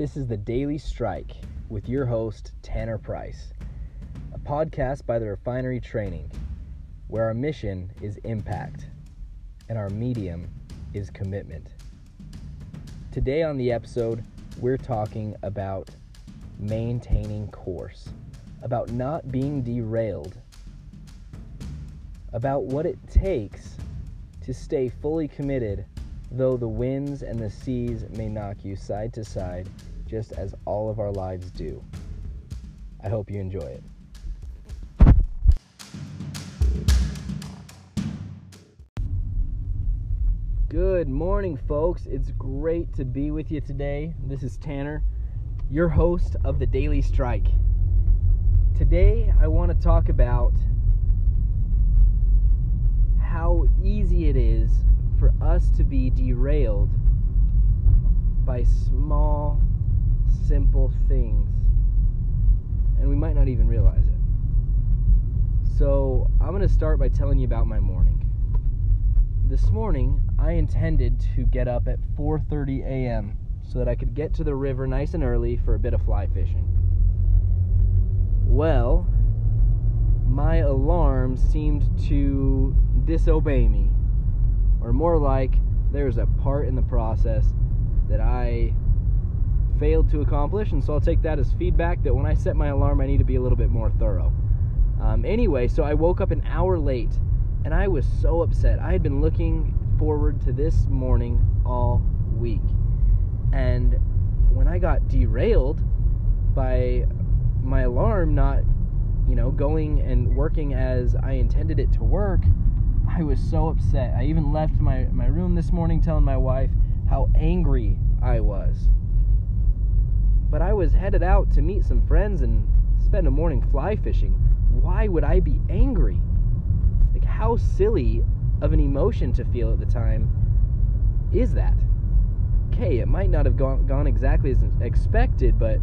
This is the Daily Strike with your host, Tanner Price, a podcast by the Refinery Training, where our mission is impact and our medium is commitment. Today on the episode, we're talking about maintaining course, about not being derailed, about what it takes to stay fully committed, though the winds and the seas may knock you side to side, just as all of our lives do. I hope you enjoy it. Good morning, folks. It's great to be with you today. This is Tanner, your host of the Daily Strike. Today, I want to talk about how easy it is for us to be derailed by small, simple things, and we might not even realize it. So, I'm going to start by telling you about my morning. This morning, I intended to get up at 4:30 a.m. so that I could get to the river nice and early for a bit of fly fishing. Well, my alarm seemed to disobey me. Or more like, there's a part in the process that I failed to accomplish, and so I'll take that as feedback that when I set my alarm, I need to be a little bit more thorough. Um, anyway, so I woke up an hour late, and I was so upset. I had been looking forward to this morning all week. And when I got derailed by my alarm not, you know, going and working as I intended it to work, I was so upset. I even left my, my room this morning telling my wife how angry I was. But I was headed out to meet some friends and spend a morning fly fishing. Why would I be angry? Like, how silly of an emotion to feel at the time is that? Okay, it might not have gone, gone exactly as expected, but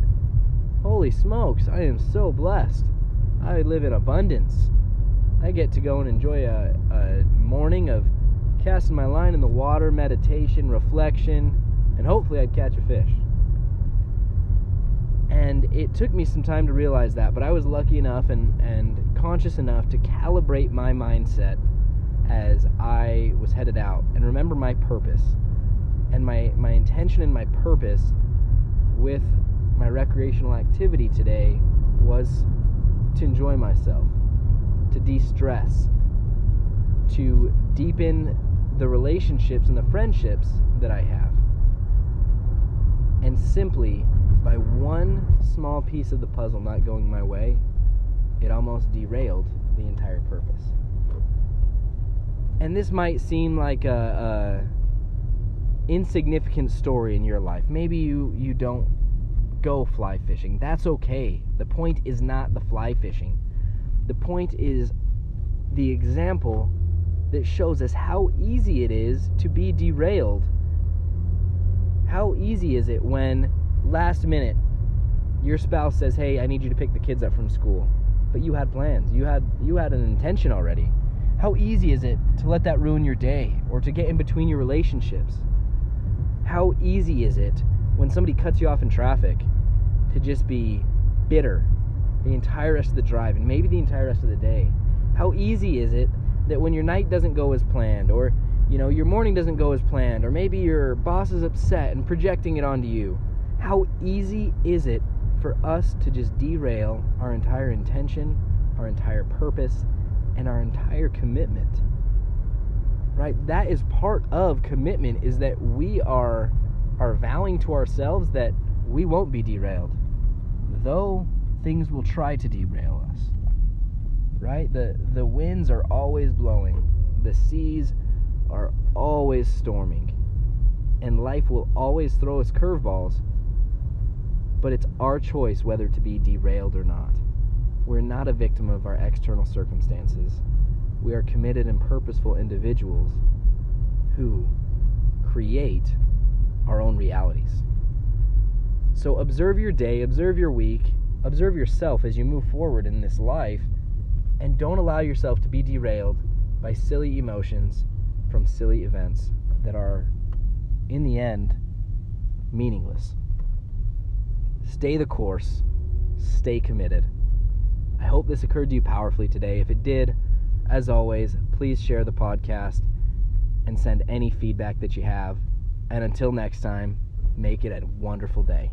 holy smokes, I am so blessed. I live in abundance. I get to go and enjoy a, a morning of casting my line in the water, meditation, reflection, and hopefully I'd catch a fish. And it took me some time to realize that, but I was lucky enough and, and conscious enough to calibrate my mindset as I was headed out and remember my purpose. And my, my intention and my purpose with my recreational activity today was to enjoy myself, to de stress, to deepen the relationships and the friendships that I have. And simply by one small piece of the puzzle not going my way, it almost derailed the entire purpose. And this might seem like a, a insignificant story in your life. Maybe you you don't go fly fishing. That's okay. The point is not the fly fishing. The point is the example that shows us how easy it is to be derailed. How easy is it when last minute your spouse says, "Hey, I need you to pick the kids up from school." But you had plans. You had you had an intention already. How easy is it to let that ruin your day or to get in between your relationships? How easy is it when somebody cuts you off in traffic to just be bitter the entire rest of the drive and maybe the entire rest of the day? How easy is it that when your night doesn't go as planned or you know your morning doesn't go as planned or maybe your boss is upset and projecting it onto you? How easy is it for us to just derail our entire intention, our entire purpose, and our entire commitment. Right? That is part of commitment is that we are are vowing to ourselves that we won't be derailed. Though things will try to derail us. Right? The the winds are always blowing. The seas are always storming. And life will always throw us curveballs. But it's our choice whether to be derailed or not. We're not a victim of our external circumstances. We are committed and purposeful individuals who create our own realities. So observe your day, observe your week, observe yourself as you move forward in this life, and don't allow yourself to be derailed by silly emotions from silly events that are, in the end, meaningless. Stay the course, stay committed. I hope this occurred to you powerfully today. If it did, as always, please share the podcast and send any feedback that you have. And until next time, make it a wonderful day.